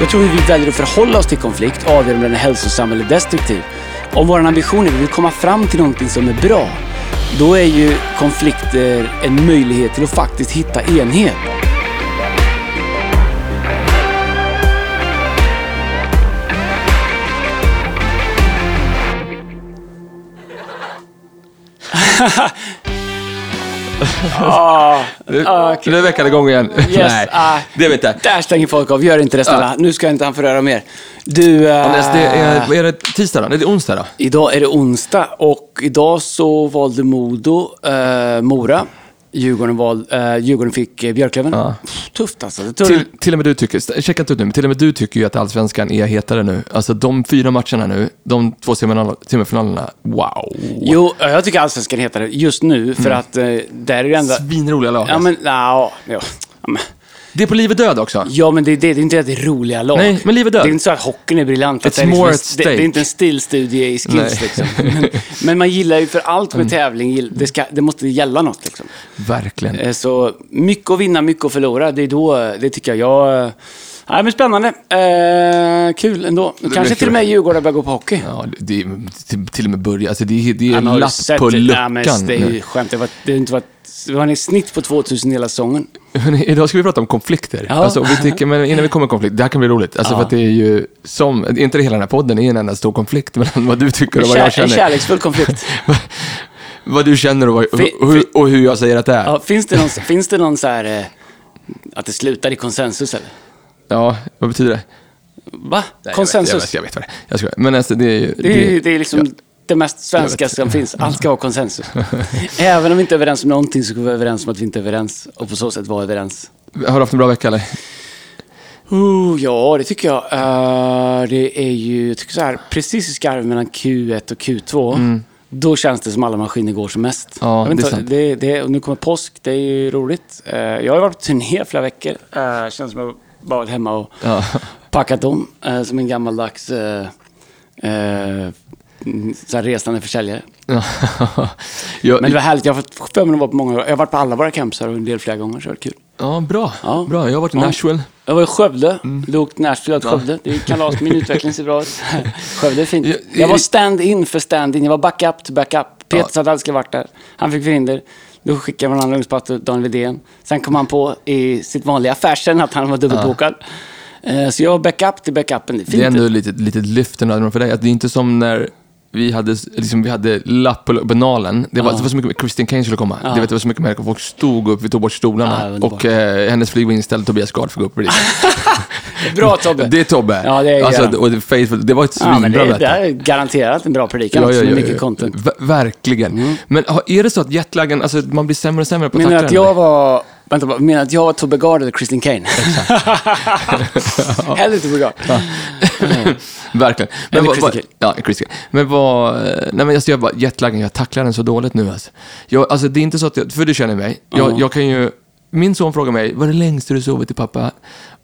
Jag tror hur vi väljer att förhålla oss till konflikt avgör om den är hälsosam eller destruktiv. Om vår ambition är att vi vill komma fram till någonting som är bra, då är ju konflikter en möjlighet till att faktiskt hitta enhet. Ah, Nu, nu är veckan igång igen. Nej, ah. det vet jag. Där stänger folk av. Gör inte det snälla. Nu ska inte han få röra mer. Du, eh, Anders, det är, är det tisdag då? Nej, det är onsdag då? idag är det onsdag och idag så valde Modo eh, Mora. Djurgården, val, eh, Djurgården fick eh, Björklöven. Ja. Pff, Tufft alltså. Till, till och med du tycker, checka inte ut nu, men till och med du tycker ju att allsvenskan är hetare nu. Alltså de fyra matcherna nu, de två semifinal- semifinalerna, wow. Jo, jag tycker allsvenskan heter det just nu för att eh, där är det enda... Svinroliga lag. Ja alltså. men, ja, ja, ja, men, Det är på liv och död också. ja, men det, det, det är inte att det är roliga lag. Nej, men liv och död. Det är inte så att hockeyn är briljant. Att It's det, är liksom more at det, det är inte en stilstudie i skills Nej. liksom. Men, men man gillar ju för allt med tävling, gill- det, ska, det måste gälla något liksom. Verkligen. Eh, Så mycket att vinna, mycket att förlora. Det är då, det tycker jag. jag Nej, men spännande. Eh, kul ändå. Kanske till och med Djurgården börjar gå på hockey. Ja, det till, till och med börja, alltså det är, det är en lapp sett på luckan. Nej, men det är ju skämt. Det, var, det har inte varit... Det var en snitt på 2000 hela säsongen. Idag ska vi prata om konflikter. Ja. Alltså, vi tycker, men innan vi kommer konflikt, det här kan bli roligt. Alltså, Ja. för att det är ju som, inte hela den här podden är en enda stor konflikt mellan vad du tycker och vad jag kär, en känner. kärleksfull konflikt. Vad du känner och, vad, Fi- och, hur, och hur jag säger att det är. Ja, finns, det någon, finns det någon så här... Eh, att det slutar i konsensus eller? Ja, vad betyder det? Va? Nej, konsensus? Jag vet, jag vet, jag vet vad det är. Jag skojar. Men alltså, det är ju... Det är, ju- det är liksom det mest svenska som finns. Allt ska vara konsensus. Även om vi inte är överens om någonting så ska vi vara överens om att vi inte är överens. Och på så sätt vara överens. Har du haft en bra vecka eller? Uh, ja, det tycker jag. Eh, det är ju, jag tycker så här, precis i skarven mellan Q1 och Q2. Då känns det som alla maskiner går som mest. Mm. Ja, Jag vet det är inte, sant. det, det, nu kommer påsk, det är ju roligt. Eh, jag har varit på turné flera veckor. Uh, känns som jag bara varit hemma och Ja. packat om. eh, som en gammaldags så här resande försäljare. jag, Men det var härligt. Jag har fått för mig att vara på många... Jag har varit på alla våra campsar och en del flera gånger, så det var kul. ja, bra. Ja. bra. Jag har varit i Ja. Nashville. Jag var i Skövde. Mm. Lågt Nashville till Skövde. Det är kalas. Min utveckling ser bra ut. Skövde är fint. Jag- var stand-in för stand-in. Jag var backup till backup. Peter att alla skulle varit där. Han fick förhinder. Då skickade man en ungdomspatt till Daniel Widén. Sen kom han på i sitt vanliga fashion att han var dubbelbokad. Eh, Så jag backup till backupen. Det är fint. Det är ändå ett litet, lyft för dig. Att det är inte som när vi hade, liksom, vi hade lapp på benalen. Det var, det var så mycket, Christian Kane skulle komma. Det, vet, det var så mycket människor. Folk stod upp, vi tog bort stolarna. Ja, och eh, hennes flyg var inställd, Tobias Gard fick gå upp bredvid. Bra Tobbe. Det är Tobbe. Ja, det är alltså, och det, faithful, det var ett ja, men svinbra det, möte. det är garanterat en bra predikan också med mycket content. Mm. Ver- Verkligen. Men har- är det så att jetlagen, alltså man blir sämre och sämre på att tackla att den, jag var... Vänta bara, menar du att jag var Tobbe Gard eller Christian Kane? Hellre Tobbe Gard. Verkligen. Eller vad- Christian vad- Kane. Ja, Christian. Men vad... Nej men alltså jag bara, jetlagen, jag tacklar den så dåligt nu alltså. Jag, alltså det är inte så att jag, för du känner mig. Jag, Ja. jag kan ju... Min son frågar mig, vad är det längsta du sovit i pappa?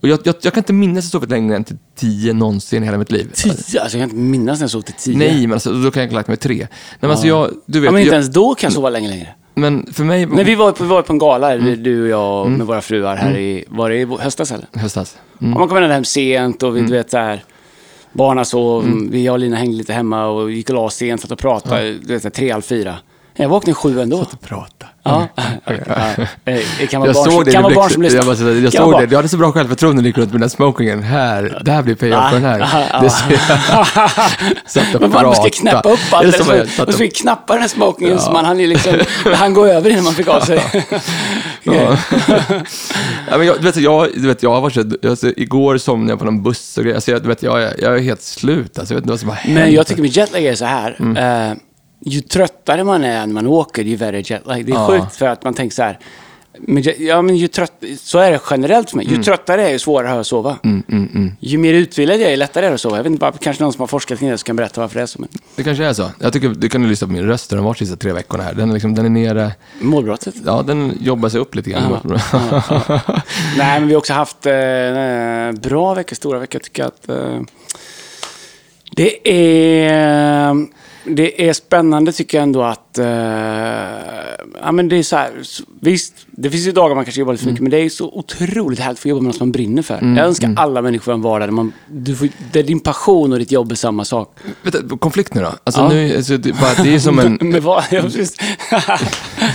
Och jag, jag, jag kan inte minnas att jag sovit längre än till tio någonsin i hela mitt liv. Tio? Alltså jag kan inte minnas när jag sov till tio. Nej, men alltså, då kan jag ha lagt mig tre. Nej, men alltså jag, du vet, Ja, men inte ens då kan jag sova länge längre. Men för mig... När vi var på, vi var på en gala, Mm. du och jag med våra fruar här i, var det i höstas eller? Höstas. Och man kom hem sent och vi, Mm. du vet så här, barnen sov, vi jag och Lina hängde lite hemma och gick och la oss sent, satt och pratade, du vet tre, halv fyra. Jag vaknade sju ändå. Prata. Ja. ja. Det kan vara Jag barn, såg det, kan vara barn som lyssnar. jag, bara, jag Kan såg det. Du hade så bra självförtroende när du gick runt med den här smokingen. Här, det här blir payoff på den här. Ja, Det ser Satt och Men man prata. knäppa upp allt. Och jag så, satt och så och- fick knappa den här smokingen så man hann ju liksom, han gå över innan man fick av sig. Ja. ja, men jag, du vet, jag, du vet, jag har varit så, alltså, igår somnade jag på någon buss och grejer. Alltså, jag, du vet, jag, jag är helt slut. Alltså, jag vet inte vad som har hänt. Men jag tycker med jetlag är så här. Mm. Eh, ju tröttare man är när man åker, ju värre jetlag. Det är Ja. sjukt för att man tänker så här. Men, ja, men ju trött, så är det generellt för mig. Ju tröttare jag är, ju svårare har jag att sova. Mm, Ju mer utvilad jag är, ju lättare är det att sova. Jag vet inte, bara, kanske någon som har forskat kring det som kan berätta varför det är så. Men Det kanske är så. Jag tycker du kan ju lyssna på min röst. Den har varit de sista tre veckorna här. Den, är liksom, den är nere. målbrottet. Ja, den jobbar sig upp lite grann. Nej, men vi har också haft eh, bra veckor, stora veckor. Jag tycker att eh, det är, det är spännande tycker jag ändå att att... eh, ja, men det är så här, visst, det finns ju dagar man kanske jobbar lite för mycket, men det är så otroligt härligt att få jobba med något som man brinner för. Jag önskar alla människor en vardag där, man, du får, där din passion och ditt jobb är samma sak. Du, konflikt nu då? Alltså Ja. nu, alltså, det, bara, det är som en... Men vad? Jag precis.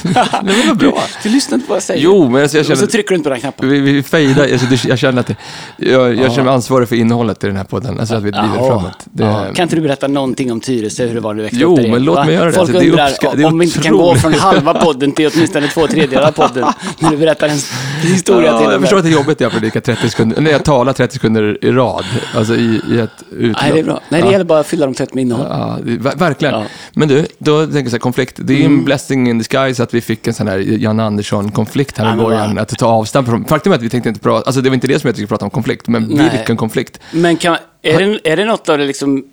Nej, men vad bra. Du, du lyssnar inte på vad jag säger. Jo, men alltså, jag Och så känner... trycker du inte på den knappen. Vi, vi fejdar, alltså, jag känner att det, jag, jag känner mig ansvarig för innehållet i den här podden, alltså att vi driver Jaha. framåt. Det, Ja. Kan inte du berätta någonting om Tyresö, hur det var när du växte Jo, upp där? men låt mig göra det. Folk Alltså, det är undrar uppska- det är om vi inte kan gå från halva podden till åtminstone två tredjedelar av podden när du berättar en historia ja, till jag förstår att det är jobbigt när jag predikar 30 sekunder, när jag talar 30 sekunder i rad, alltså i, i ett utlopp. Nej, det är bra. Nej, det Ja. gäller bara att fylla dem tätt med innehåll. Ja, det, verkligen. Ja. Mm. Men du, då tänker jag så här, konflikt. Det är ju en blessing in disguise att vi fick en sån här Jan Andersson-konflikt här i början. Att ta avstamp från. Faktum är att vi tänkte inte prata, alltså det var inte det som jag tyckte prata om konflikt, men Nej. vilken konflikt. Men kan, är, det, är det något av det liksom,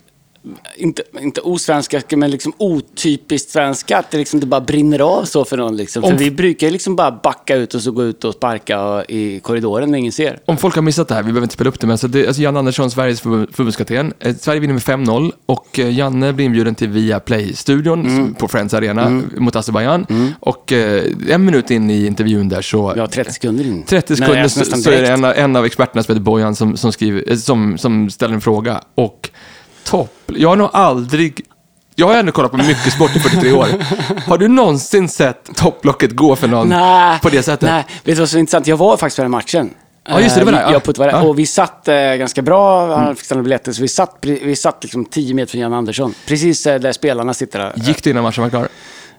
inte, inte osvenska, men liksom otypiskt svenska, att det, liksom, det bara brinner av så för någon? Liksom? För vi brukar liksom bara backa ut och så gå ut och sparka i korridoren när ingen ser. Om folk har missat det här, vi behöver inte spela upp det, men alltså det, alltså Jan Andersson, Sveriges förbund- förbundskapten. Eh, Sverige vinner med 5-0 och eh, Janne blir inbjuden till Viaplay-studion Mm. på Friends Arena mot Azerbajdzjan. Och eh, en minut in i intervjun där så... Ja, 30 sekunder in. 30 Nej, sekunder alltså så, så är det en, av- en av experterna som heter Bojan som, som, skriver, eh, som, som ställer en fråga. Och topp. Jag har nog aldrig... Jag har ändå kollat på mycket sport i 43 år. Har du någonsin sett topplocket gå för någon Nej, på det sättet? Nej, vet du vad som är intressant? Jag var faktiskt på den matchen. Ja, just det, det var Eh, det, ja. Jag. Och vi satt eh, ganska bra, han fick stanna biljetter, så vi satt, vi satt liksom 10 meter från Jan Andersson. Precis eh, där spelarna sitter där. Gick det innan matchen var klar?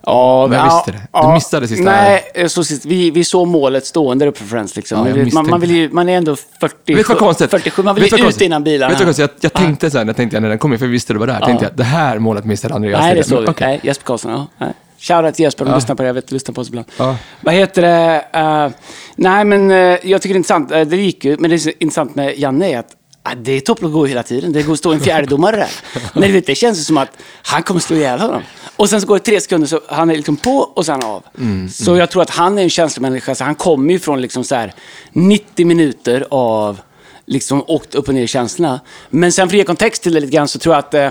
Ja, Men jag visste det. Du missade sista Nej, eh, så sist, vi, vi såg målet stående uppe för Friends. Liksom. Ja, man, man, vill ju, man är ändå 40, Vet du vad konstigt? 47, man vill ju ut konstigt? innan bilarna. Vet du konstigt? Jag, jag tänkte så här, när jag tänkte när den kom in, för jag visste det var där, tänkte jag, det här målet missade Andreas. Nej, det såg vi. Okej. Nej, Jesper Karlsson. Ja. Nej. Shoutout till Jesper, de Ja. lyssnar på det. Jag vet, lyssnar på oss ibland. Ja. Vad heter det? eh, nej, men eh, jag tycker det är intressant. Uh, det gick ju, men det är intressant med Janne är att ah, det är topplock går hela tiden. Det går att stå en fjärdedomare där. Men du vet, det känns som att han kommer slå ihjäl honom. Och sen så går det tre sekunder så han är liksom på och sen av. Mm, så jag tror att han är en känslomänniska. Så han kommer ju från liksom så här 90 minuter av liksom åkt upp och ner i känslorna. Men sen för att ge kontext till det lite grann så tror jag att eh,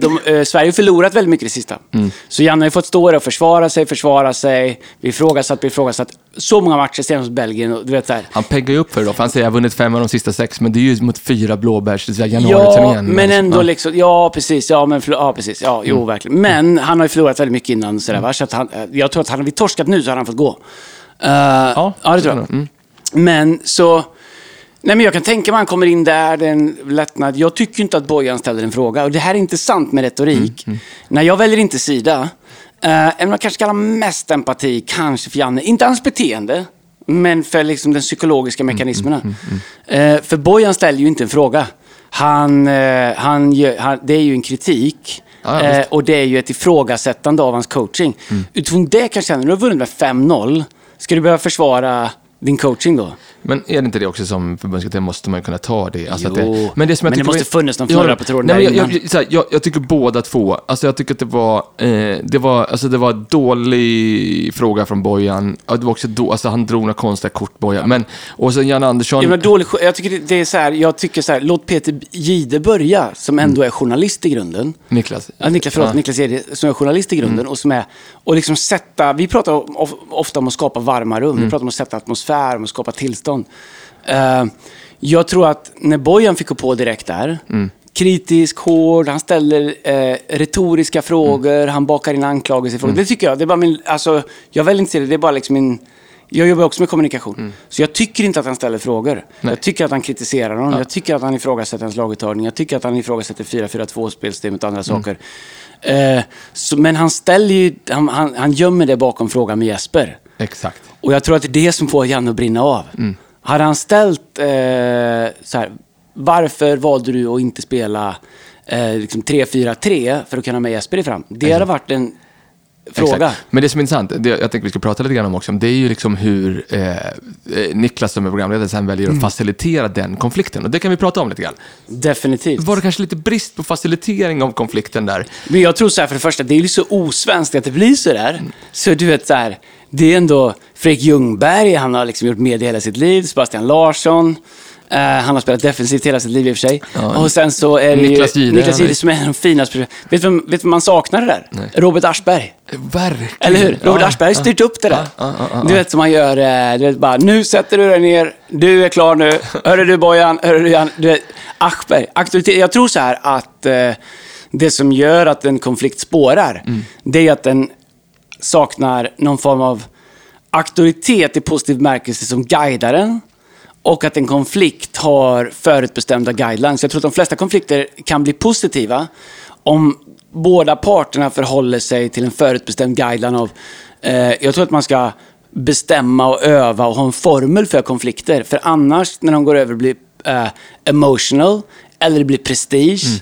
de, eh, Sverige har förlorat väldigt mycket det sista. Mm. Så Janne har ju fått stå där och försvara sig, försvara sig, bli ifrågasatt, bli ifrågasatt. Så många matcher senast mot Belgien och du vet här. Han peggar ju upp för det då, för han säger jag har vunnit fem av de sista sex, men det är ju mot fyra blåbärs, det säga Ja, men ändå Ja. liksom, ja precis, ja men ja precis, ja jo Mm. verkligen. Men han har ju förlorat väldigt mycket innan sådär va, så att han, eh, jag tror att hade vi torskat nu så hade han fått gå. Uh, ja, det tror jag. Mm. Men så, nej men jag kan tänka mig att han kommer in där, det är en lättnad. Jag tycker inte att Bojan ställer en fråga. Och det här är inte sant med retorik. Mm, När jag väljer inte sida, uh, även om jag kanske ha mest empati, kanske för Janne, inte hans beteende, men för liksom den Mm, psykologiska mekanismerna. Eh, för Bojan ställer ju inte en fråga. Han, eh, han, gör, han, det är ju en kritik. Ja, eh, och det är ju ett ifrågasättande av hans coaching. Mm. Utifrån det kan jag känna, du har vunnit med 5-0, ska du behöva försvara din coaching då? Men är det inte det också som förbundskapten måste man ju kunna ta det? Alltså Jo, det men det, som jag men det måste var- funnits någon Ja, fnurra på tråden nej, där jag, jag, här, jag, jag tycker båda två. Alltså jag tycker att det var, eh, det var, alltså det var dålig fråga från Bojan. Ja, det var också då, alltså han drog några konstiga kort, Bojan. Men, och sen Jan Andersson. Menar, dålig, jag tycker det- är så här, jag tycker så här, låt Peter Gide börja, som ändå är journalist i grunden. Niklas. Ja, Niklas, förlåt, Ja. Niklas Gide, som är journalist i grunden och som är, och liksom sätta, vi pratar of, ofta om att skapa varma rum, vi pratar om att sätta atmosfär, om att skapa tillstånd. Eh, jag tror att när Bojan fick gå på direkt där, kritisk, hård, han ställer eh, retoriska frågor, han bakar in anklagelser i frågor. Det tycker jag, det är bara min, alltså, jag väljer inte det, det är bara liksom min, jag jobbar också med kommunikation. Så jag tycker inte att han ställer frågor. Jag tycker att han kritiserar honom. Jag tycker att han ifrågasätter hans laguttagning. Jag tycker att han ifrågasätter 4-4-2-spelsystemet och andra saker. Eh, så, men han ställer ju, han, han, han gömmer det bakom frågan med Jesper. Exakt. Och jag tror att det är det som får Janne att brinna av. Hade han ställt eh, så här, varför valde du att inte spela eh, liksom 3-4-3 för att kunna ha med Jesper i fram? Det hade varit en fråga. Exakt. Men det som är intressant, det jag tänker vi ska prata lite grann om också, det är ju liksom hur eh, eh, Niklas som är programledare sen väljer Mm. att facilitera den konflikten. Och det kan vi prata om lite grann. Definitivt. Var det kanske lite brist på facilitering av konflikten där? Men jag tror så här, för det första, det är ju så osvenskt att det blir så där. Så du vet så här, det är ändå Fredrik Ljungberg, han har liksom gjort media hela sitt liv, Sebastian Larsson. Eh, han har spelat defensivt hela sitt liv i och för sig. Ja. Och sen så är det Niklas ju Niklas han Jihde som är en av de finaste. Vet du vem, vet vem man saknar det där? Nej. Robert Aschberg. Verkligen. Eller hur? Robert Ja, Aschberg har styrt upp det där. ja. Du vet som man gör, eh, du vet bara, nu sätter du dig ner, du är klar nu, hörru du Bojan, hörru du Jan, du vet, Aschberg, auktoritet. Jag tror så här att eh, det som gör att en konflikt spårar, Mm. det är att den saknar någon form av auktoritet i positiv bemärkelse som guidaren. Och att en konflikt har förutbestämda guidelines. Jag tror att de flesta konflikter kan bli positiva om båda parterna förhåller sig till en förutbestämd guideline av... Eh, jag tror att man ska bestämma och öva och ha en formel för konflikter. För annars, när de går över och blir eh, emotional eller det blir prestige, Mm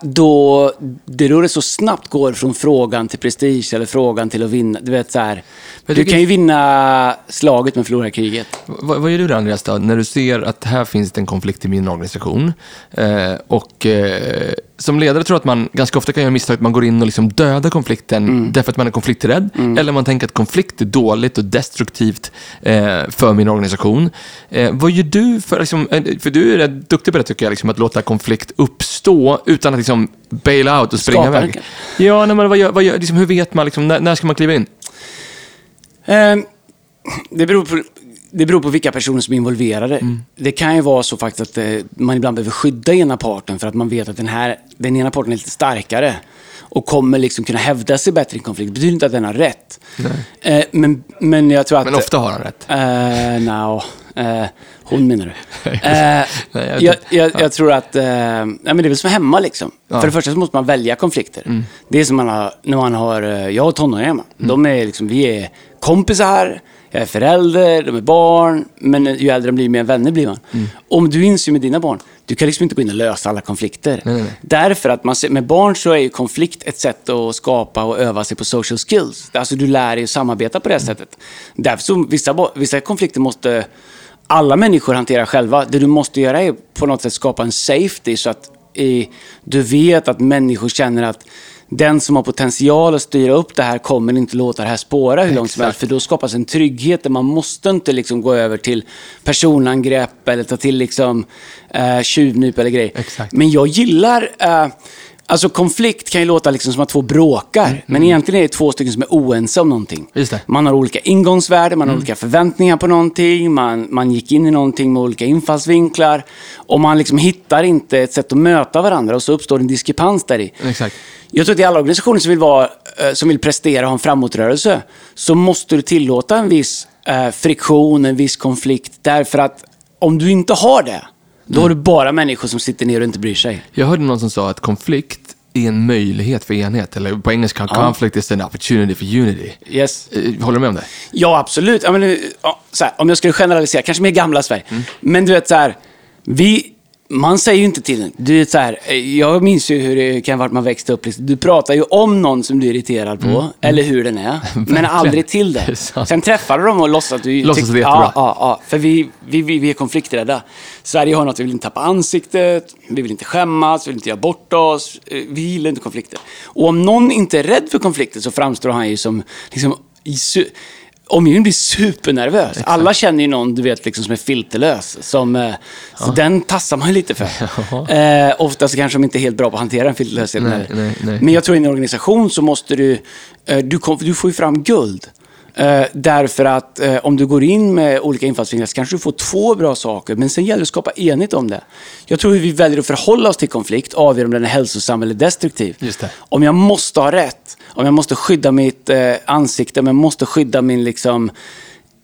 då det då det så snabbt går från frågan till prestige eller frågan till att vinna. Du vet så här, du kan ju vinna slaget men förlora kriget. Vad, vad gör du då, Andreas, då, när du ser att här finns det en konflikt i min organisation? Eh, och eh, som ledare tror jag att man ganska ofta kan göra misstag att man går in och liksom dödar konflikten Mm. därför att man är konflikträdd. Eller man tänker att konflikt är dåligt och destruktivt eh, för min organisation. Eh, vad gör du för, liksom, eh, för du är rätt duktig på det tycker jag, liksom, att låta konflikt uppstå utan att liksom bail out och springa Skapa iväg. Ja, nej, men vad gör, vad gör, liksom, hur vet man, liksom, när, när ska man kliva in? Eh, det, beror på, det beror på vilka personer som är involverade. Mm. Det kan ju vara så faktiskt att eh, man ibland behöver skydda ena parten för att man vet att den, här, den ena parten är lite starkare och kommer liksom kunna hävda sig bättre i en konflikt. Det betyder inte att den har rätt. Eh, men, men jag tror att... Men ofta har han rätt. Eh, no, eh, hon menar du. Eh, jag- jag, jag, jag tror att, eh, ja, men det är väl som hemma liksom. För det första så måste man välja konflikter. Mm. Det är som man har, när man har, eh, jag har tonåringar hemma. De är liksom, vi är kompisar, jag är förälder, de är barn. Men ju äldre de blir, mer vänner blir man. Mm. Om du inser med dina barn, du kan liksom inte gå in och lösa alla konflikter. Nej, nej. Därför att man, med barn så är ju konflikt ett sätt att skapa och öva sig på social skills. Alltså du lär dig att samarbeta på det Mm. sättet. Därför så vissa, vissa konflikter måste alla människor hantera själva. Det du måste göra är på något sätt skapa en safety så att eh, du vet att människor känner att den som har potential att styra upp det här kommer inte låta det här spåra hur långt som helst. För då skapas en trygghet där man måste inte liksom gå över till personangrepp eller ta till liksom, eh, tjuvnyp eller grejer. Exakt. Men jag gillar... Eh, alltså konflikt kan ju låta liksom som att två bråkar. Men egentligen är det två stycken som är oense om någonting. Mm. Mm. Man har olika ingångsvärden, man har olika förväntningar på någonting. Man, man gick in i någonting med olika infallsvinklar. Och man liksom hittar inte ett sätt att möta varandra och så uppstår en diskrepans där i. Exakt. Jag tror att i alla organisationer som vill, vara, eh, som vill prestera och ha en framåtrörelse så måste du tillåta en viss eh, friktion, en viss konflikt. Därför att om du inte har det, då har du bara människor som sitter ner och inte bryr sig. Jag hörde någon som sa att konflikt är en möjlighet för enhet. Eller på engelska, conflict is an opportunity for unity. Yes. Eh, Håller du med om det? Ja, absolut. Ja, men, nu, ja, så här, om jag skulle generalisera, kanske mer gamla Sverige. Men du vet så här, vi, man säger ju inte till en. Du vet så här, eh, jag minns ju hur det kan vara att man växte upp. liksom. Du pratar ju om någon som du är irriterad på, eller hur den är. men aldrig till är sant. Sen träffar du dem och låtsas att du... Låtsas det är. Ja, ja, ja. För vi, vi, vi, vi är konflikträdda. Sverige har något, vi vill inte tappa ansiktet, vi vill inte skämmas, vi vill inte göra bort oss. Eh, Vi gillar inte konflikter. Och om någon inte är rädd för konflikter så framstår han ju som... Liksom, i su- Omgivningen blir supernervös. Alla känner ju någon, du vet, liksom, som är filterlös. Som, eh, Så den tassar man ju lite för. Eh, oftast kanske de inte är helt bra på att hantera en filterlöshet. Nej, nej, nej. Men jag tror i en organisation så måste du... Eh, du, kom, du får ju fram guld. Eh, därför att eh, om du går in med olika infallsvinklar så kanske du får två bra saker, men sen gäller det att skapa enhet om det. Jag tror hur vi väljer att förhålla oss till konflikt avgör om den är hälsosam eller destruktiv. Om jag måste ha rätt, om jag måste skydda mitt eh, ansikte, om jag måste skydda min liksom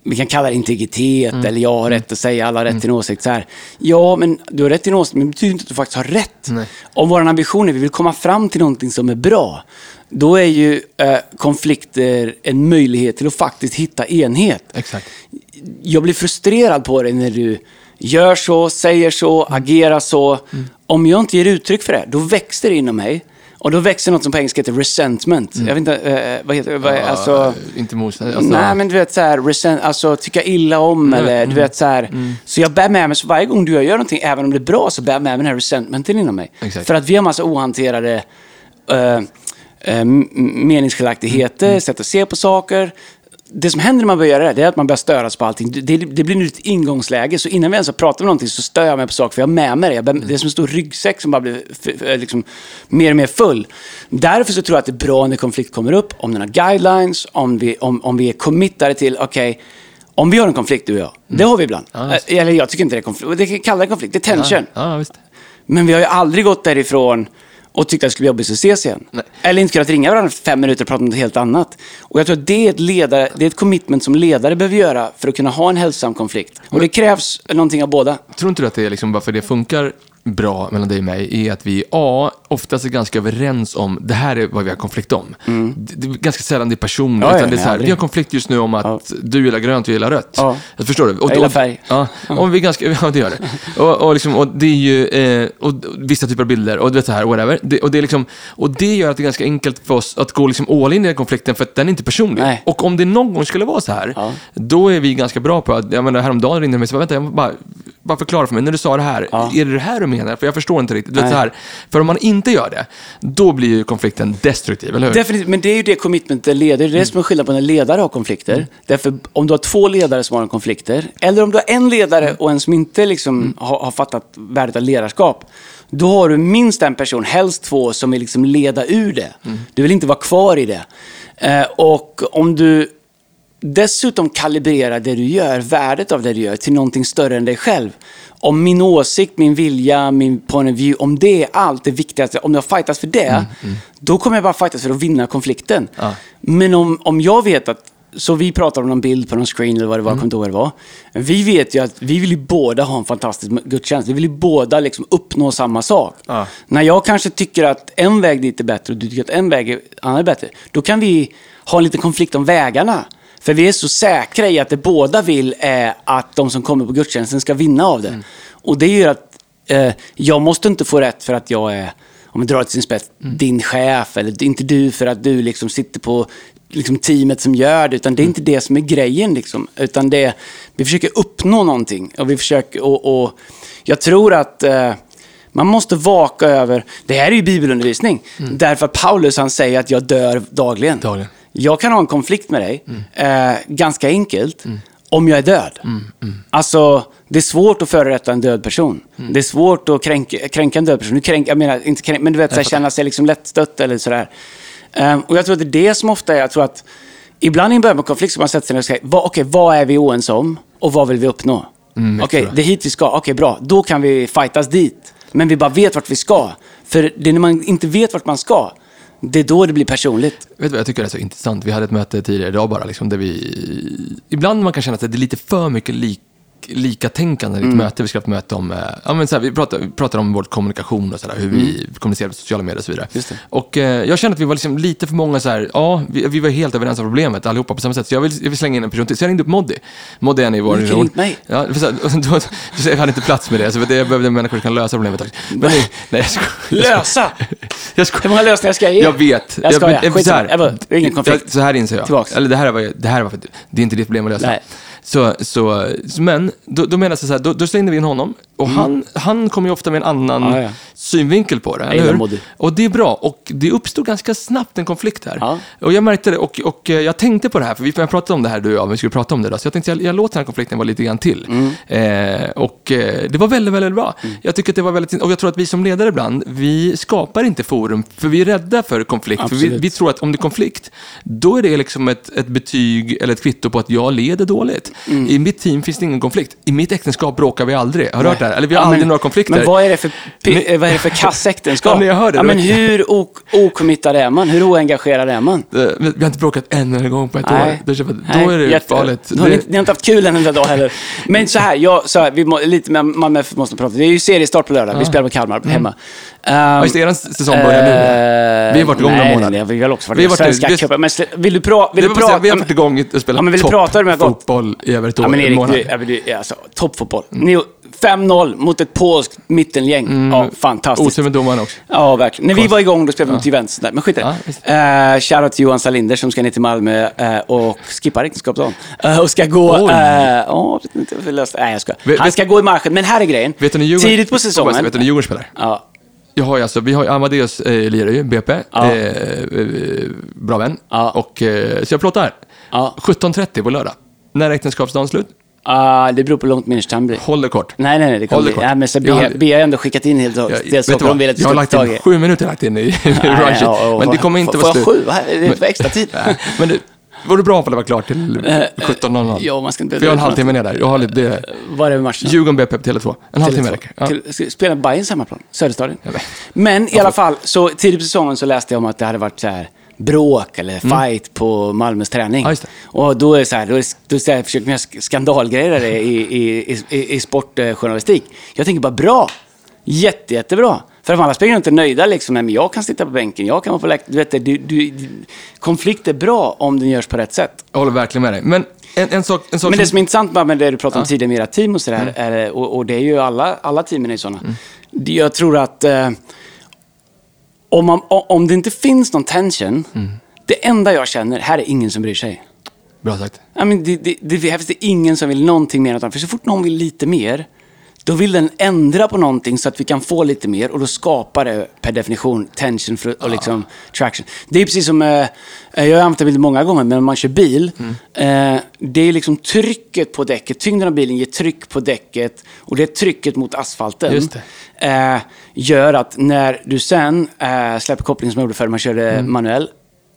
vi kan kalla det integritet, Mm. eller jag har rätt att säga, alla har rätt till en åsikt. Så här. Ja, men du har rätt till en åsikt, men det betyder inte att du faktiskt har rätt. Nej. Om vår ambition är att vi vill komma fram till någonting som är bra, då är ju eh, konflikter en möjlighet till att faktiskt hitta enhet. Exakt. Jag blir frustrerad på dig när du gör så, säger så, Mm. agerar så. Om jag inte ger uttryck för det, då växer det inom mig. Och då växer något som på engelska heter resentment. Jag vet inte, eh, vad heter det? Vad, alltså, Mm. Ja, inte mos... Alltså, Nej, men du vet så här, resent, alltså tycka illa om eller du vet så här. Så jag bär med mig, så varje gång du och jag gör någonting, även om det är bra, så bär jag med mig den här resentmenten inom mig. Exakt. För att vi har massa ohanterade uh, meningsskiljaktigheter, sätt att se på saker. Det som händer när man börjar göra det, det är att man börjar störas på allting. Det, det blir nu ett ingångsläge, så innan vi ens har pratat om någonting så stör jag mig på saker, för jag har med mig det. Bär- det är som en stor ryggsäck som bara blir f- liksom, mer och mer full. Därför så tror jag att det är bra när konflikt kommer upp, om den har guidelines, om vi, om, om vi är committade till, okej, om vi har en konflikt du och jag, det har vi ibland. Ja, Eh, Eller jag tycker inte det är konflikt, det kan kalla det konflikt, det är tension. Ja, ja. Men vi har ju aldrig gått därifrån och tyckt att det skulle bli jobbigt att ses igen. Nej. Eller inte kunnat ringa varandra fem minuter och prata om något helt annat. Och jag tror att det är ett, ledare, det är ett commitment som ledare behöver göra för att kunna ha en hälsosam konflikt. Och det krävs någonting av båda. Tror inte du att det är liksom varför det funkar bra mellan dig och mig är att vi A, oftast är ganska överens om det här är vad vi har konflikt om. Det, det är ganska sällan det är personligt, Mm. Ja, ja, utan det är så här, vi har konflikt just nu om att du gillar grönt och jag gillar rött. Ja. Jag förstår du? Och, Jag gillar färg. Ja, och vi är ganska, ja det gör det. Och, och, liksom, och det är ju, eh, och vissa typer av bilder och du vet så här, whatever. Det, och, det är liksom, och det gör att det är ganska enkelt för oss att gå liksom all in i den konflikten för att den är inte personlig. Nej. Och om det någon gång skulle vara så här, Ja. då är vi ganska bra på att, jag menar häromdagen ringde de mig och sa, vänta, jag bara, bara förklara för mig, när du sa det här, Ja. är det det här du menar? För jag förstår inte riktigt. Du vet, så här, för om man inte gör det, då blir ju konflikten destruktiv, eller hur? Definitivt, men det är ju det commitment det leder. Det är det som är skillnad på när ledare har konflikter. Därför om du har två ledare som har konflikter, eller om du har en ledare och en som inte liksom har, har fattat värdet av ledarskap, då har du minst en person, helst två, som vill liksom leda ur det. Du vill inte vara kvar i det. Eh, och om du dessutom kalibrerar det du gör, värdet av det du gör, till någonting större än dig själv. Om min åsikt, min vilja, min point of view, om det är allt det viktigaste, om jag fightas för det, då kommer jag bara fightas för att vinna konflikten. Ja. Men om, om jag vet att, så vi pratar om någon bild på någon screen eller vad det var, jag kommer var. Vi vet ju att vi vill ju båda ha en fantastisk gudstjänst. Vi vill ju båda liksom uppnå samma sak. Ja. När jag kanske tycker att en väg dit är bättre och du tycker att en väg är, annan är bättre, då kan vi ha en liten konflikt om vägarna. För vi är så säkra i att det båda vill är att de som kommer på gudstjänsten ska vinna av det. Och det gör att eh, jag måste inte få rätt för att jag är, om vi drar till sin spets, din chef. Eller inte du för att du liksom sitter på liksom, teamet som gör det. Utan det är inte det som är grejen. Liksom. Utan det, vi försöker uppnå någonting. Och vi försöker, och, och jag tror att eh, man måste vaka över, det här är ju bibelundervisning. Därför att Paulus han säger att jag dör dagligen. Dagligen. Jag kan ha en konflikt med dig, eh, ganska enkelt, om jag är död. Alltså, det är svårt att förorätta en död person. Det är svårt att kränka, kränka en död person. Nu kränk, jag menar, inte kränka, men du vet, så här, känna sig liksom lättstött eller sådär. Ehm, och jag tror att det är det som ofta är, jag tror att ibland i en början på konflikt ska man sätta sig ner och säga, vad, okej, vad är vi oense om och vad vill vi uppnå? Mm, okej, jättebra. det är hit vi ska, okej bra, då kan vi fightas dit. Men vi bara vet vart vi ska. För det är när man inte vet vart man ska, det är då det blir personligt. Vet du vad jag tycker är så intressant? Vi hade ett möte tidigare idag bara, liksom, där vi... Ibland man kan känna att det är lite för mycket lik, lika tänkande i ett möte. Vi ska ha ett möte om... eh, Ja, men så här, vi pratar, vi om vår kommunikation och så där, hur vi kommunicerar på sociala medier och så vidare. Och eh, jag kände att vi var liksom lite för många så här, ja, vi, vi var helt överens om problemet allihopa på samma sätt. Så jag vill, jag vill slänga in en person till. Så jag ringde upp Moddy. Moddy är en i vår Du ringt mig. Ja, för så här, och då, då, jag hade inte plats med det, så det, jag behövde människor som kan lösa problemet också. Men, nej, nej, jag skojar. Lösa! Jag skojar. Hur många lösningar ska jag ge? Jag vet. Jag skojar. Skit så i det. Är ingen konflikt. jag- Så här inser jag. Tillbaks. Eller det här, var, det här var för det är inte ditt problem att lösa. Nej. Så, så, men då, då menar jag så här, då, då slängde vi in honom. Och han, han kom ju ofta med en annan Mm. Ja, synvinkel på det, eller hur? Och det är bra. Och det uppstod ganska snabbt en konflikt här. Ja. Och jag märkte det, och, och eh, jag tänkte på det här, för vi pratade om det här du och jag, vi skulle prata om det då. Så jag tänkte, jag, jag låter den här konflikten vara lite grann till. Mm. Eh, och eh, det var väldigt, väldigt bra. Jag tycker att det var väldigt, och jag tror att vi som ledare ibland, vi skapar inte forum, för vi är rädda för konflikt. För vi, vi tror att om det är konflikt, då är det liksom ett, ett betyg eller ett kvitto på att jag leder dåligt. Mm. I mitt team finns det ingen konflikt. I mitt äktenskap bråkar vi aldrig. Har du hört det här? Eller vi har Ja, aldrig men- några konflikter. Men vad är det för, pi- eh, vad är det för kassäktenskap? Ja, men jag hör det. Ja, Det men hur ok- ocommittad är man? Hur oengagerad är man? Eh, Vi har inte bråkat en enda gång på ett år. Då, är det jätte- farligt. Då har ni, Det- ni har inte haft kul en enda dag heller. Men så här, jag, så här vi må, lite med Malmö måste prata. Det är ju seriestart på lördag. Vi spelar på Kalmar hemma. Um, Ja, just det, er säsong börjar nu. eh, Vi har varit igång några nej, månader. Nej, nej, vi har också varit Vi har igång. varit- Svenska vi- cupen. Men vill du, pra, vill Det du prata? vi har varit igång och spelat Ja, men vill du prata om det här gott? fotboll i över ett år. Ja, men en Erik, du, ja, men alltså, toppfotboll. Ni- 5-0 mot ett polskt mittengäng. Mm. Ja, fantastiskt. Otur med domaren också. Ja, verkligen. När vi var igång då spelade vi mot Juventus. där. Men skit i det. Uh, shoutout till Johan Salinder som ska ner till Malmö eh, och skippa äktenskapsdagen. Uh, och ska gå... Oj. vet hur vi löste Nej, jag ska. Vet- Han vet- ska gå i marschen. Men här är grejen. Vet när Djurgården... Tidigt på säsongen. Vet du när Djurgården spelar? Ja. Jag har alltså, vi har Amadeus eh, ju, BP, Ja. eh, bra vän. Ja. Och, eh, så jag plåtar. Ja. 17.30 på lördag. När är äktenskapsdagen slut? Ah, det beror på hur långt minnestam blir. Håll det kort. Nej, nej, nej. Det Håll det kort. Nej, men så Jag Bea, har- ändå skickat in helt och Jag, saker vad? hon vill att jag har lagt in sju minuter lagt in i, i rushet. ja, Men det kommer inte får vara jag slut. sju? Här, det är extra tid. Men det, var det bra för att det var klart till 17.00? Ja, man ska inte För jag har en halvtimme ner där. Jag har lite, det, Var är matchen? Djurgården BP på Tele2. En halvtimme räcker. Ja. Till, ska spela Bayerns hemmaplan, Söderstadion. Jag. Men i alla fall, så tidigt på säsongen så läste jag om att det hade varit så här bråk eller fight på Malmös träning. Mm. Ja. Och då är det så här, då, är, då är så här, försöker man göra skandalgrejer i, i, i, i, sportjournalistik. Jag tänker bara bra. Jätte, jättebra. För om alla spelarna inte nöjda liksom, men jag kan sitta på bänken, jag kan vara på läktaren. Du vet, det, du, du, konflikt är bra om den görs på rätt sätt. Jag håller verkligen med dig. Men en, en sak, en sak Men det som... är intressant med det du pratade om tidigare med era team och sådär, Mm. och, och det är ju alla, alla teamen är sådana. Det- Jag tror att eh, om, man, om det inte finns någon tension, Mm. det enda jag känner, här är ingen som bryr sig. Bra sagt. I mean, det, det, det, här finns det ingen som vill någonting mer För så fort någon vill lite mer, då vill den ändra på någonting så att vi kan få lite mer och då skapar det per definition tension för, och liksom traction. Det är precis som, eh, jag har använt det många gånger, men om man kör bil, Mm. eh, det är liksom trycket på däcket, tyngden av bilen ger tryck på däcket och det trycket mot asfalten eh, gör att när du sen eh, släpper kopplingen som jag gjorde förr, man körde Mm. manuell,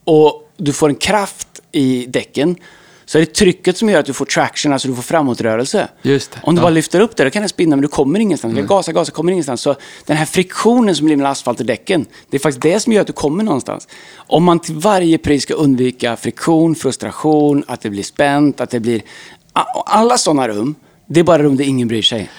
och du får en kraft i däcken, så är det trycket som gör att du får traction, alltså du får framåtrörelse. Just det, Om du ja. bara lyfter upp det, då kan den spinna, men du kommer ingenstans. Du kan gasa, gasa, kommer ingenstans. Så den här friktionen som blir mellan asfalt och däcken, det är faktiskt det som gör att du kommer någonstans. Om man till varje pris ska undvika friktion, frustration, att det blir spänt, att det blir... Alla sådana rum, det är bara rum där ingen bryr sig.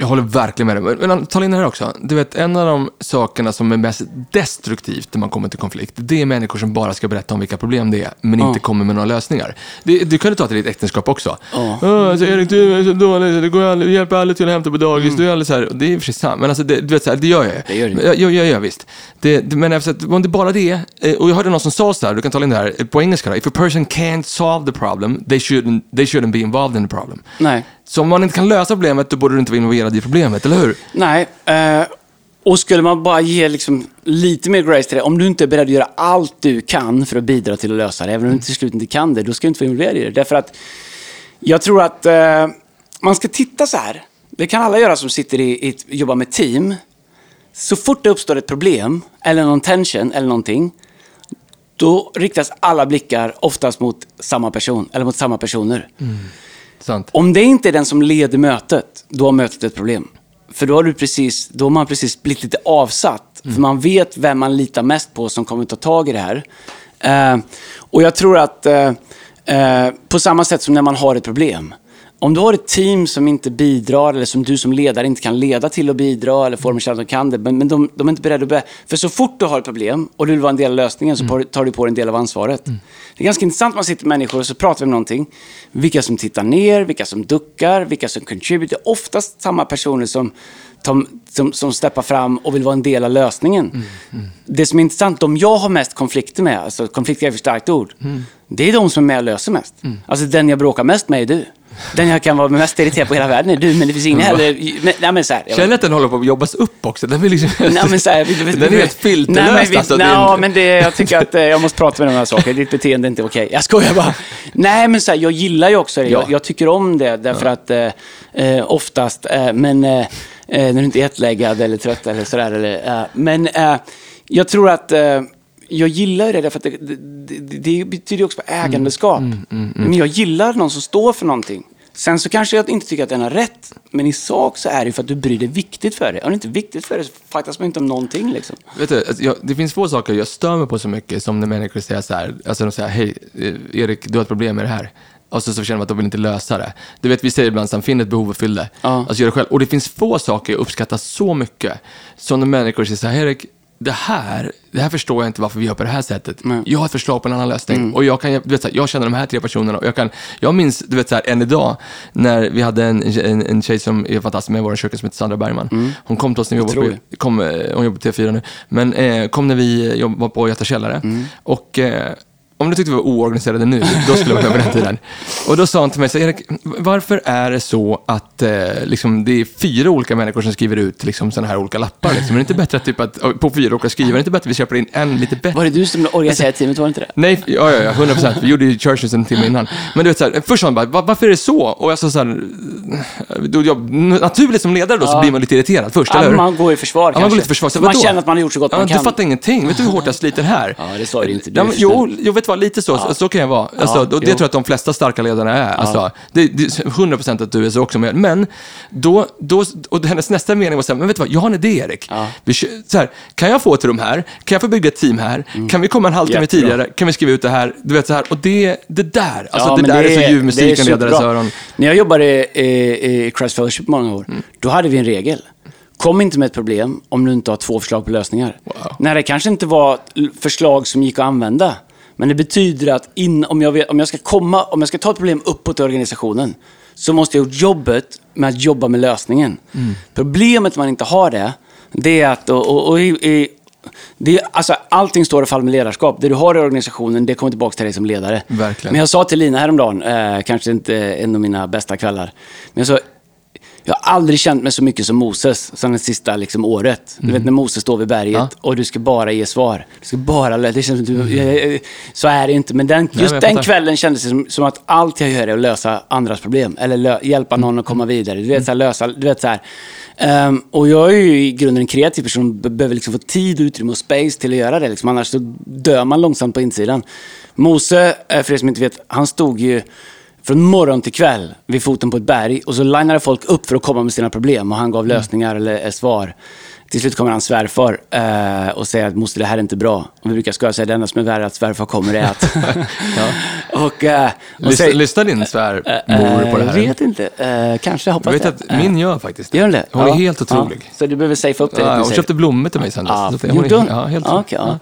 Jag håller verkligen med dig. Men, ta in det här också. Du vet, en av de sakerna som är mest destruktivt när man kommer till konflikt, det är människor som bara ska berätta om vilka problem det är, men inte kommer med några lösningar. Det, du kan du ta till ditt äktenskap också. "Åh, alltså, Erik, du är så dålig, det går aldrig, du hjälper aldrig till att hämta på dagis, du är aldrig så här. Det är i och för sig sant, men alltså, det, du vet, så här, det gör jag ju. Det gör du. Jag, jag, jag gör visst. Det, det, men att- om det bara det, eh, och jag hörde någon som sa så här, du kan ta in det här eh, på engelska då, if a person can't solve the problem, they shouldn't, they shouldn't be involved in the problem. Nej. Så om man inte kan lösa problemet, då borde du inte vara involverad i problemet, eller hur? Nej. Eh, och skulle man bara ge liksom lite mer grace till det, om du inte är beredd att göra allt du kan för att bidra till att lösa det, även om du till slut inte kan det, då ska du inte vara involverad i det. Därför att jag tror att eh, man ska titta så här. Det kan alla göra som sitter i, i jobbar med team. Så fort det uppstår ett problem, eller någon tension, eller någonting, då riktas alla blickar oftast mot samma person, eller mot samma personer. Sant. Om det inte är den som leder mötet, då har mötet ett problem. För då har, du precis, då har man precis blivit lite avsatt. För man vet vem man litar mest på som kommer ta tag i det här. Eh, och jag tror att eh, eh, på samma sätt som när man har ett problem. Om du har ett team som inte bidrar eller som du som ledare inte kan leda till att bidra eller få dem att känna att de kan det. Men, men de, de är inte beredda att... Be- för så fort du har ett problem och du vill vara en del av lösningen så tar- tar du på dig en del av ansvaret. Det är ganska intressant man sitter med människor och så pratar vi om någonting. Vilka som tittar ner, vilka som duckar, vilka som contributor. Oftast samma personer som, som, som, steppar fram och vill vara en del av lösningen. Det som är intressant, de jag har mest konflikter med, alltså konflikter är för starkt ord, det är de som är med och löser mest. Alltså den jag bråkar mest med är du. Den jag kan vara mest irriterad på i hela världen är du, men det finns ingen heller... Men, nej, men så här, jag Känner att den håller på att jobbas upp också. Den, vill liksom, Nej, men så här, vi, vi, den är helt filterlös. Nej, men, vi, alltså, nej, men det, jag tycker att eh, jag måste prata med dig om de här sakerna. Ditt beteende är inte okej. Jag skojar bara. Nej, men så här, jag gillar ju också det. Ja. Jag, jag tycker om det därför att eh, eh, oftast, eh, men eh, eh, när du inte är jetlaggad eller trött eller sådär. Eller, eh, men jag tror att jag gillar det därför att det, det, det, betyder också på ägandeskap. Men jag gillar någon som står för någonting. Sen så kanske jag inte tycker att den har rätt, men i sak så är det för att du bryr dig viktigt för det. Om det inte är viktigt för det så fattas man inte om någonting liksom. Vet du, alltså, jag, det finns få saker jag stör mig på så mycket som när människor säger så här, alltså de säger hej, eh, Erik, du har ett problem med det här. Och så, så känner man att de vill inte lösa det. Du vet, vi säger ibland här, finn ett behov och fyll det. Ja. Alltså gör det själv. Och det finns få saker jag uppskattar så mycket som när människor säger så här, Erik, det här, det här förstår jag inte varför vi gör på det här sättet. Nej. Jag har ett förslag på en annan lösning. Och jag, kan, du vet, så här, jag känner de här tre personerna. Och jag, kan, jag minns, du vet, så här, än idag, när vi hade en, en, en tjej som är fantastisk med i vår köken som heter Sandra Bergman. Hon kom till oss när vi jobbade på, kom, eh, hon jobbar på T4 nu, men eh, kom när vi jobb, var på Göta källare. Och eh, om du tyckte vi var oorganiserade nu, då skulle jag vara på den tiden. Och då sa han till mig, så, Erik, varför är det så att eh, liksom, det är fyra olika människor som skriver ut liksom, sådana här olika lappar? Liksom? Är det inte bättre att, typ, att på fyra olika skrivare, är det inte bättre att vi köper in en lite bättre? Var det du som organiserade teamet, var det inte det? Nej, ja, ja, ja, 100 procent. Vi gjorde ju Churches en timme innan. Men du vet, så här, först sa han bara, "Va- varför är det så? Och jag sa så här, då jag, naturligt som ledare då, så Ja. blir man lite irriterad först, Ja, eller hur? man går i försvar Ja, man kanske. går lite försvar. Så man känner att man har gjort så gott Ja, man du kan. fattar ingenting. Vet du hur hårt jag sliter här? Ja, det sa du inte. Du Ja, men, jo, jag vet vad, lite så, så, så kan jag vara. Alltså, Ja, och det jo. tror jag att de flesta starka ledarna är. Alltså, det, det, är 100% att du är så också med. Men, då, då, och hennes nästa mening var så här, men vet du vad, jag har en idé Erik. Ja. Vi, så här, kan jag få ett rum här? Kan jag få bygga ett team här? Kan vi komma en halvtimme Mm. Jättebra. tidigare? Kan vi skriva ut det här? Du vet så här, och det, det där, alltså Ja, det där är, så ljuv det musik i ledares öron. När jag jobbade i, i Christ Fellowship många år, Mm. då hade vi en regel. Kom inte med ett problem om du inte har två förslag på lösningar. När det kanske inte var förslag som gick att använda. Men det betyder att in, om, jag vet, om, jag ska komma, om jag ska ta ett problem uppåt i organisationen, så måste jag ha gjort jobbet med att jobba med lösningen. Mm. Problemet man inte har det, det är att... Och, och, och, i, det alltså, allting står och faller med ledarskap. Det du har i organisationen, det kommer tillbaka till dig som ledare. Verkligen. Men jag sa till Lina häromdagen, eh, kanske inte en av mina bästa kvällar, men jag sa, jag har aldrig känt mig så mycket som Moses som det sista liksom, året. Du vet när Moses står vid berget Ja. och du ska bara ge svar. Du ska bara... Det känns som du, eh, så är det inte. Men den, just jag den kvällen kändes det som, som att allt jag gör är att lösa andras problem. Eller lö, hjälpa någon att komma vidare. Du vet, så här, lösa... Du vet, så här. Ehm, och jag är ju i grunden en kreativ person. Be- behöver liksom få tid, utrymme och space till att göra det. Liksom. Annars så dör man långsamt på insidan. Mose, eh, för er som inte vet, han stod ju från morgon till kväll vid foten på ett berg och så linade folk upp för att komma med sina problem och han gav lösningar eller eh, svar. Till slut kommer hans svärfar eh, och säger att moster, det här är inte bra. Och vi brukar skoja och säga det enda som är värre att svärfar kommer är att... och, eh, och säger- lyssnar din svärmor på det Eh, här? vet inte. Eh, kanske, hoppas Jag vet det. att min gör faktiskt Gör hon det? Hon är Ja. helt otrolig. Ja. Så du behöver safea upp det Ja, hon säger köpte blommor till mig sen dess. Ja, att hon är-? Ja, helt ja, okej, ja.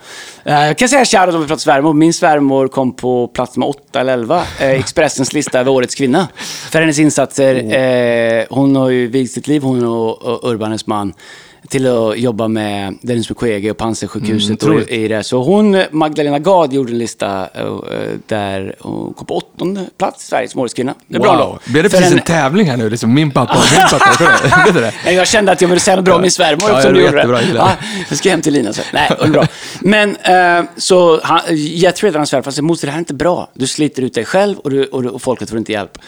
Eh, Jag kan säga shoutout om vi pratar svärmor. Min svärmor kom på plats med 8 eller 11. Eh, Expressens lista över årets kvinna. För hennes insatser. Eh, hon har ju vigt sitt liv, hon och, och Urbanes man till att jobba med Dennis Mukwege och Panzisjukhuset. Mm, och i det. Så hon, Magdalena Gad, gjorde en lista eh, där hon kom på åttonde plats i Sverige som årets kvinna. Det är bra Wow. då. Blev det För precis en- en tävling här nu? Liksom min pappa och min pappa. Det? Jag kände att jag ville säga något bra om min svärmor Ja, ja, du gjorde det. jag Ja, jag ska hem till Lina sen. Nej, bra. Men eh, så han, Jethro heter hans svärfar, säger moster det här är inte bra. Du sliter ut dig själv och, du, och, du, och folket får inte hjälp.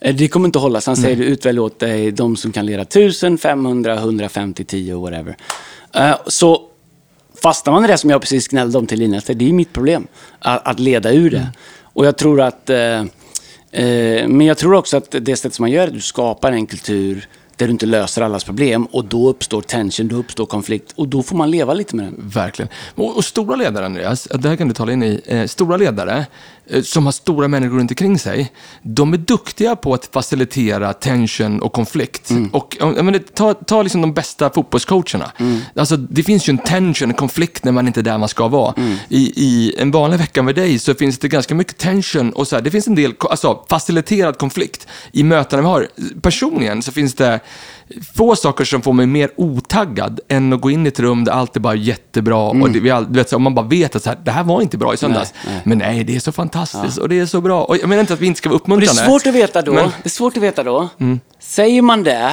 Eh, Det kommer inte att hålla. Han säger du utvälj åt dig de som kan leda 1000, 500, 150, 10 whatever. Eh, så fastnar man i det som jag precis gnällde om till Lina, så det är mitt problem. Att, att leda ur det. Och jag tror att... Eh, men jag tror också att det sätt som man gör det, du skapar en kultur där du inte löser allas problem och då uppstår tension, då uppstår konflikt och då får man leva lite med den. Verkligen. Och, och stora ledare, Andreas, det här kan du tala in i. Eh, stora ledare som har stora människor runt omkring sig, de är duktiga på att facilitera tension och konflikt. Mm. Och, menar, ta, ta liksom de bästa fotbollscoacherna. Mm. Alltså, det finns ju en tension, en konflikt när man inte är där man ska vara. Mm. I, I en vanlig vecka med dig så finns det ganska mycket tension och så här, det finns en del alltså, faciliterad konflikt i mötena vi har. Personligen så finns det få saker som får mig mer otaggad än att gå in i ett rum där allt är bara jättebra och det, vi all, du vet, så, om man bara vet att så här, det här var inte bra i söndags. Nej, nej. Men nej, det är så fantastiskt och det är så bra. Och jag menar inte att vi inte ska vara Och det är uppmuntrande. svårt att veta då. Men- Mm. Det är svårt att veta då. Säger man det,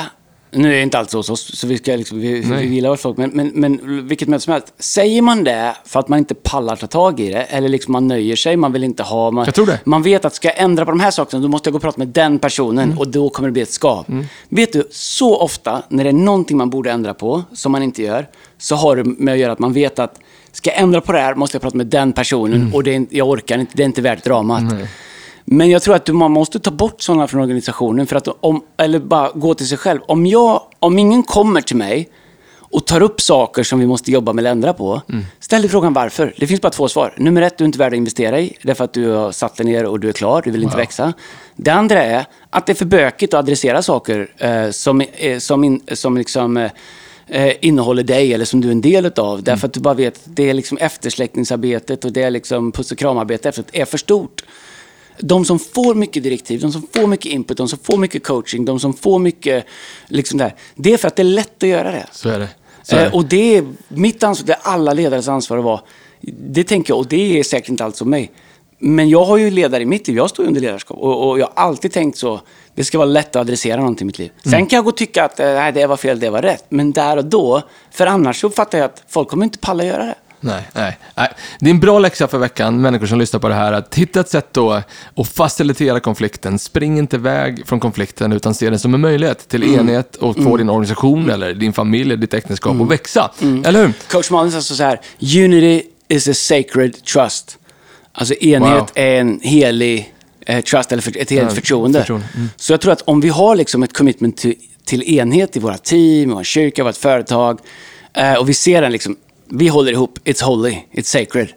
nu är det inte alls så hos oss, så vi, ska liksom, vi, vi Nej. gillar vårt folk, men, men, men vilket möte som helst. Säger man det för att man inte pallar ta tag i det, eller liksom man nöjer sig, man vill inte ha... Man, Jag tror det. Man vet att ska jag ändra på de här sakerna, då måste jag gå och prata med den personen Mm. och då kommer det bli ett skav. Vet du, så ofta när det är någonting man borde ändra på, som man inte gör, så har det med att göra att man vet att ska jag ändra på det här måste jag prata med den personen Mm. och det är, jag orkar inte, det är inte värt dramat. Men jag tror att du, man måste ta bort sådana från organisationen, för att om, eller bara gå till sig själv. Om, jag, om ingen kommer till mig och tar upp saker som vi måste jobba med eller ändra på, ställ dig frågan varför. Det finns bara två svar. Nummer ett, du är inte värd att investera i, därför att du har satt dig ner och du är klar, du vill inte växa. Det andra är att det är för bökigt att adressera saker eh, som, eh, som, in, som liksom, eh, eh, innehåller dig eller som du är en del utav. Därför att du bara vet att det är liksom eftersläckningsarbetet och det är liksom puss och kramarbetet efteråt är för stort. De som får mycket direktiv, de som får mycket input, de som får mycket coaching, de som får mycket... Liksom där, det är för att det är lätt att göra det. Så är det. Så är Eh, det. och det är mitt ansvar, det är alla ledares ansvar att vara. Det tänker jag, och det är säkert inte alls om mig. men jag har ju ledare i mitt liv. Jag står ju under ledarskap. Och, och jag har alltid tänkt så. Det ska vara lätt att adressera någonting i mitt liv. Sen kan jag gå och tycka att eh, nej, det var fel, det var rätt. Men där och då, för annars så fattar jag att folk kommer inte palla göra det. Nej, nej, nej. Det är en bra läxa för veckan, människor som lyssnar på det här, att hitta ett sätt då att facilitera konflikten. Spring inte iväg från konflikten, utan se den som en möjlighet till enhet och få din organisation eller din familj, eller ditt äktenskap att växa. Eller hur? Coach Malin sa så här, unity is a sacred trust. Alltså enhet Wow. är en helig eh, trust, eller för, ett heligt Ja, förtroende. förtroende. Mm. Så jag tror att om vi har liksom ett commitment till, till enhet i våra team, vår kyrka, vårt företag, eh, och vi ser den liksom, vi håller ihop, it's holy, it's sacred.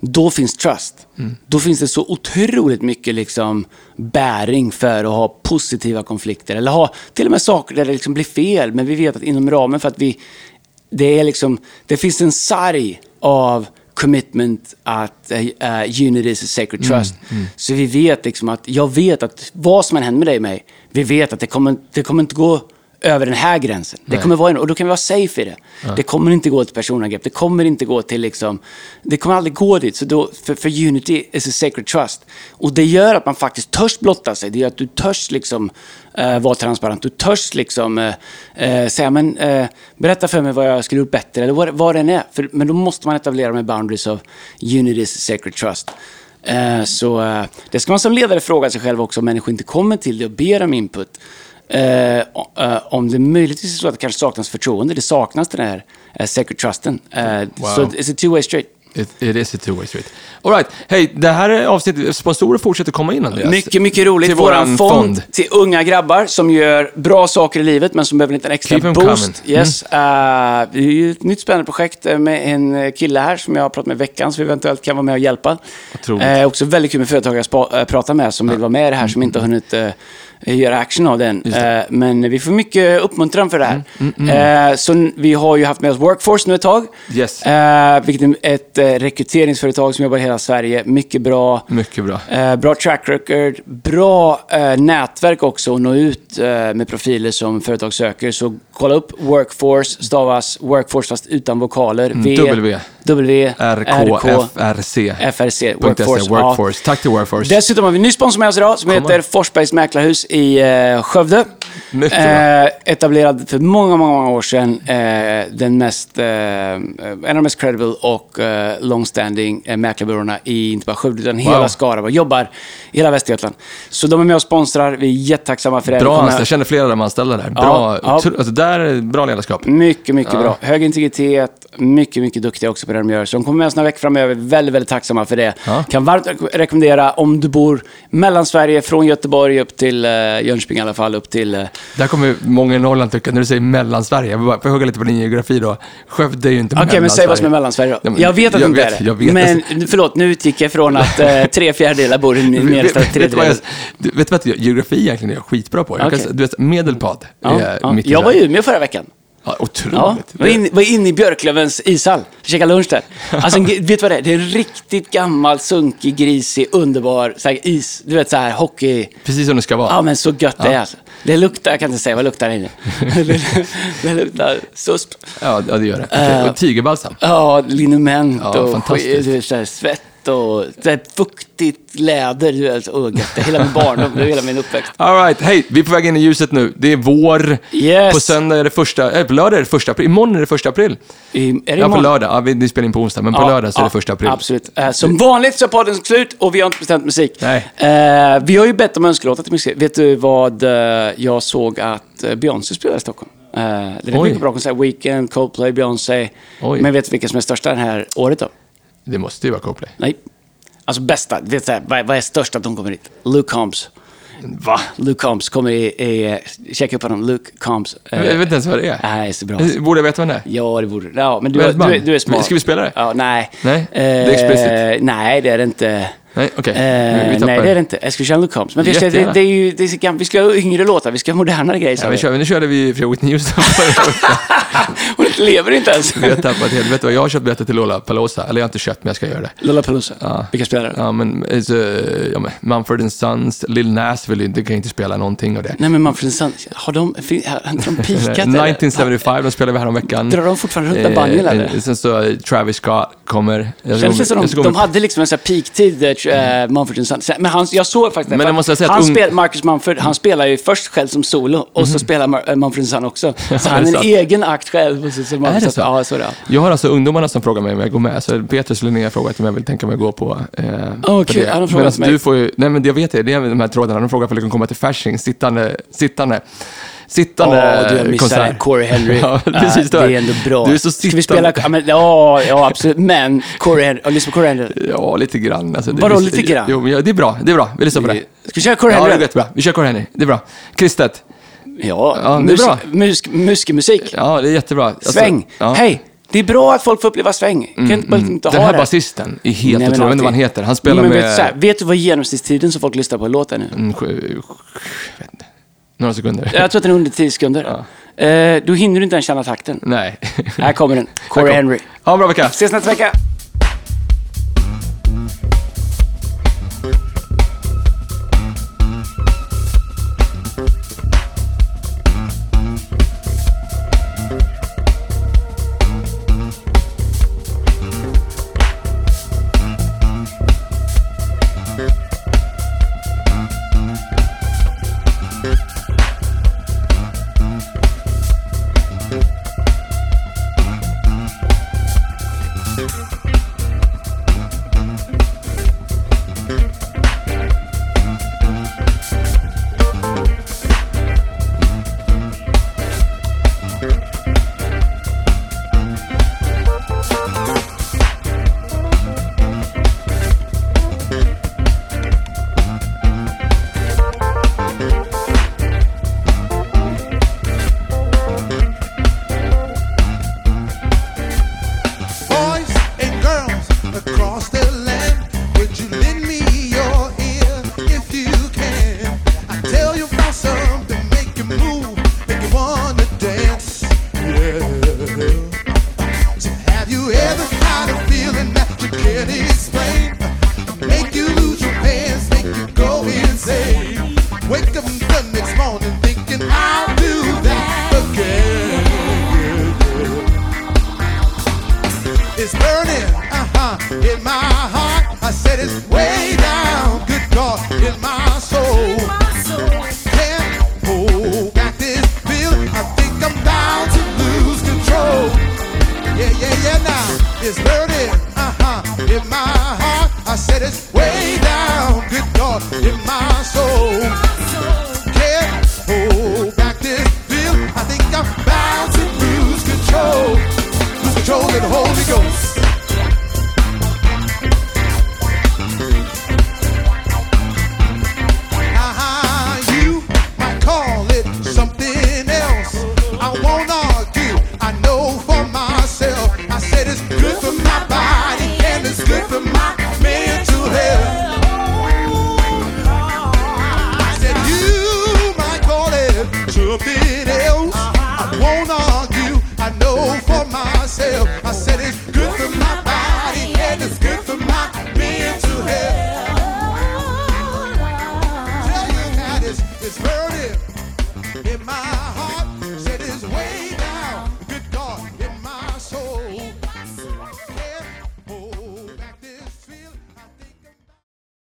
Då finns trust. Mm. Då finns det så otroligt mycket liksom bäring för att ha positiva konflikter. Eller ha till och med saker där det liksom blir fel, men vi vet att inom ramen för att vi det, är liksom, det finns en sarg av commitment att uh, unity is a sacred trust. Så vi vet liksom att, jag vet att vad som än händer med dig och mig, vi vet att det kommer, det kommer inte gå över den här gränsen. Det kommer vara en, och då kan vi vara safe i det. Det kommer inte gå till personangrepp. Det kommer inte gå till liksom... Det kommer aldrig gå dit. Så då, för, för unity is a sacred trust. Och det gör att man faktiskt törs blotta sig. Det gör att du törs liksom eh, vara transparent. Du törs liksom eh, eh, säga, men eh, berätta för mig vad jag skulle gjort bättre. Eller vad, vad den är. För, men då måste man etablera med boundaries of unity is a sacred trust. Eh, så eh, det ska man som ledare fråga sig själv också om människor inte kommer till det och ber om input. Eh, eh, om det möjligtvis är så att det kanske saknas förtroende, det saknas den här uh, sacred trusten. Eh, Så it's a two-way street. It, it is a two-way street. All right. Hej, det här är avsnittet, sponsorer fortsätter komma in, Andreas. Mycket, mycket roligt. Till Våran fond, fond. till unga grabbar som gör bra saker i livet men som behöver en liten extra Keep boost. Mm. Yes. Eh, det är ju ett nytt spännande projekt eh, med en kille här som jag har pratat med i veckan, som eventuellt kan vara med och hjälpa. Otroligt. Eh, också väldigt kul med företagare jag eh, pratar med som vill vara med i det här, som inte har hunnit eh, göra action av den. Eh, men vi får mycket uppmuntran för det här. Mm, Eh, så vi har ju haft med oss Workforce nu ett tag. Yes. Eh, vilket är ett eh, rekryteringsföretag som jobbar i hela Sverige. Mycket bra. Mycket bra. Eh, bra track record, bra eh, nätverk också att nå ut eh, med profiler som företag söker. Så kolla upp Workforce, stavas Workforce fast utan vokaler. V, W. W, RK, RK, FRC. FRC, Workforce. Workforce. Workforce. Ja. Tack till Workforce. Dessutom har vi en ny sponsor med oss idag som heter. Forsbergs Mäklarhus i eh, Skövde. Mycket bra. Eh, etablerad för många, många, år sedan. Eh, den mest, eh, en av de mest credible och eh, long-standing eh, mäklarbyråerna i inte bara Skövde utan hela Skaraborg. Jobbar i hela Västergötland. Så de är med och sponsrar. Vi är jättetacksamma för det. Bra anställda. Jag känner flera av de anställda där. Bra. ja. Alltså, där är bra ledarskap. Mycket, mycket bra. Hög integritet, mycket, mycket duktiga också på det de gör. Så de kommer med oss några veckor framöver. Väldigt, väldigt tacksamma för det. Ja. Kan varmt re- rekommendera om du bor mellan Sverige, från Göteborg upp till uh, Jönköping i alla fall, upp till... eh, Där kommer många i Norrland tycka, när du säger mellansverige, jag vill bara hugga lite på din geografi då. Skövde är ju inte Okej, men säg vad som är Mellansverige då. Ja, jag vet att det inte är det. men förlåt, nu utgick jag från att uh, tre fjärdedelar bor i Vet, medelstad, vet, vet, du vad geografi egentligen är jag skitbra på? Jag kan, säga- du vet, Medelpad Ja, är ja. mitt Jag var i. Umeå förra veckan. Ja, otroligt. Ja, var inne, var inne i Björklövens ishall. Käkade lunch där. Alltså, vet du vad det är? Det är en riktigt gammal, sunkig, grisig, underbar så is. Du vet så här hockey... Precis som det ska vara. Ja, men så gött det är alltså. Det luktar, jag kan inte säga vad luktar det inne. det, luktar susp. Ja, ja det gör det. Okej, och tigerbalsam. Ja, liniment Ja, och skit, du svett och här, fuktigt läder. Gött. Det är hela min barndom, det är hela min uppväxt. All right, hej, vi är på väg in i ljuset nu. Det är vår. Yes. På söndag är det första, äh, på lördag är det första april. Imorgon är det första april. I, är det Ja, på lördag. Ja, vi, ni spelar in på onsdag, men på Ja, lördag så är ja, det första april. Absolut. Eh, som vanligt så är podden slut och vi har inte bestämt musik. Nej. Eh, vi har ju bett om önskelåtar till musik. Vet du vad eh, jag såg att Beyoncé spelar i Stockholm? Det är mycket bra konserter. Weekend, Coldplay, Beyoncé. Oj. Men vet du vilka som är största det här året då? Det måste ju vara Coldplay. Nej. Alltså bästa, du vet här, vad, vad är störst att de kommer hit? Luke Combs. Va? Luke Combs kommer i, i checka upp honom. Luke Combs. Eh, Jag vet inte ens vad det är. Nej, så bra. Borde jag veta vem det är? Ja, det borde Ja, men du, för du, du är smart. Ska vi spela det? Ja, nej. Nej, det är explicit. Eh, nej, det är det inte. Nej, okej. Eh, vi tappar nej, det. det är det inte. Luke Combs. Men vi ska, det, det är ju, det är vi ska ha yngre låtar, vi ska ha modernare grejer. Ja, vi kör, nu körde vi Free Whitney Houston. Hon lever inte ens. Vi har tappat helt. Vet du vad, jag har köpt biljetter till Lollapalooza. Eller jag har inte köpt, men jag ska göra det. Lollapalooza. Ja. Vilka spelare? Ja, men, eh, så, ja, men Mumford Sons, Lil Nas vill inte, kan inte spela någonting av det. Nej, men Manfred Sand, har de, har de eller? 1975, de spelade vi häromveckan. Drar de fortfarande runt med banjon, eller? Eh, Sen så eh, Travis Scott kommer. Känns det som de, de hade liksom en sån här peaktid, Church, eh, Mumford Sons. Men han, jag såg faktiskt det. Men jag måste säga att han ung- spel, Marcus Mumford, han spelar ju först själv som solo och så spelar Mar- eh, Mumford Sons också. Så han är det en sant? egen akt själv. Och så, så Är det så? Ja, så är det. Jag har alltså ungdomarna som frågar mig om jag går med. Så Petrus Linnea har frågat om jag vill tänka mig gå på, eh, på kul. det. Han har frågat Medan mig. du får ju, nej men jag vet det, det är de här trådarna. De frågar om jag kan komma till Fasching, sittande, sittande, sittande Ja, du, jag missade konsert. Corey Henry. Ja, precis. det är ändå bra. Du är så Ska vi sittande. spela... Ja, men, ja, ja, absolut. Men Corey Henry, lyssna på Corey Henry. Ja, lite grann. Alltså, det- Vadå lite grann? Jo, men ja, det är bra. Det är bra. Vi lyssnar på det. Ska vi köra Corey Ja, det Henry? är jättebra. Vi kör Corey Henry. Det är bra. Kristet. Ja, Ja, det är bra. mus, muskemusik. Ja, det är jättebra. Alltså, Sväng. ja. Hej! Det är bra att folk får uppleva sväng. Kan inte bara inte Den ha här det? basisten är helt otrolig. Jag vet inte vad han heter. Han spelar men med... Vet, du, här, vet du vad genomsnittstiden som folk lyssnar på en låt är nu? Mm, sju, sju. Några sekunder. Jag tror att den är under 10 sekunder. Eh, då hinner du inte ens känna takten. Nej. Här kommer den. Corey. Henry. Ha en bra vecka. Ses nästa vecka.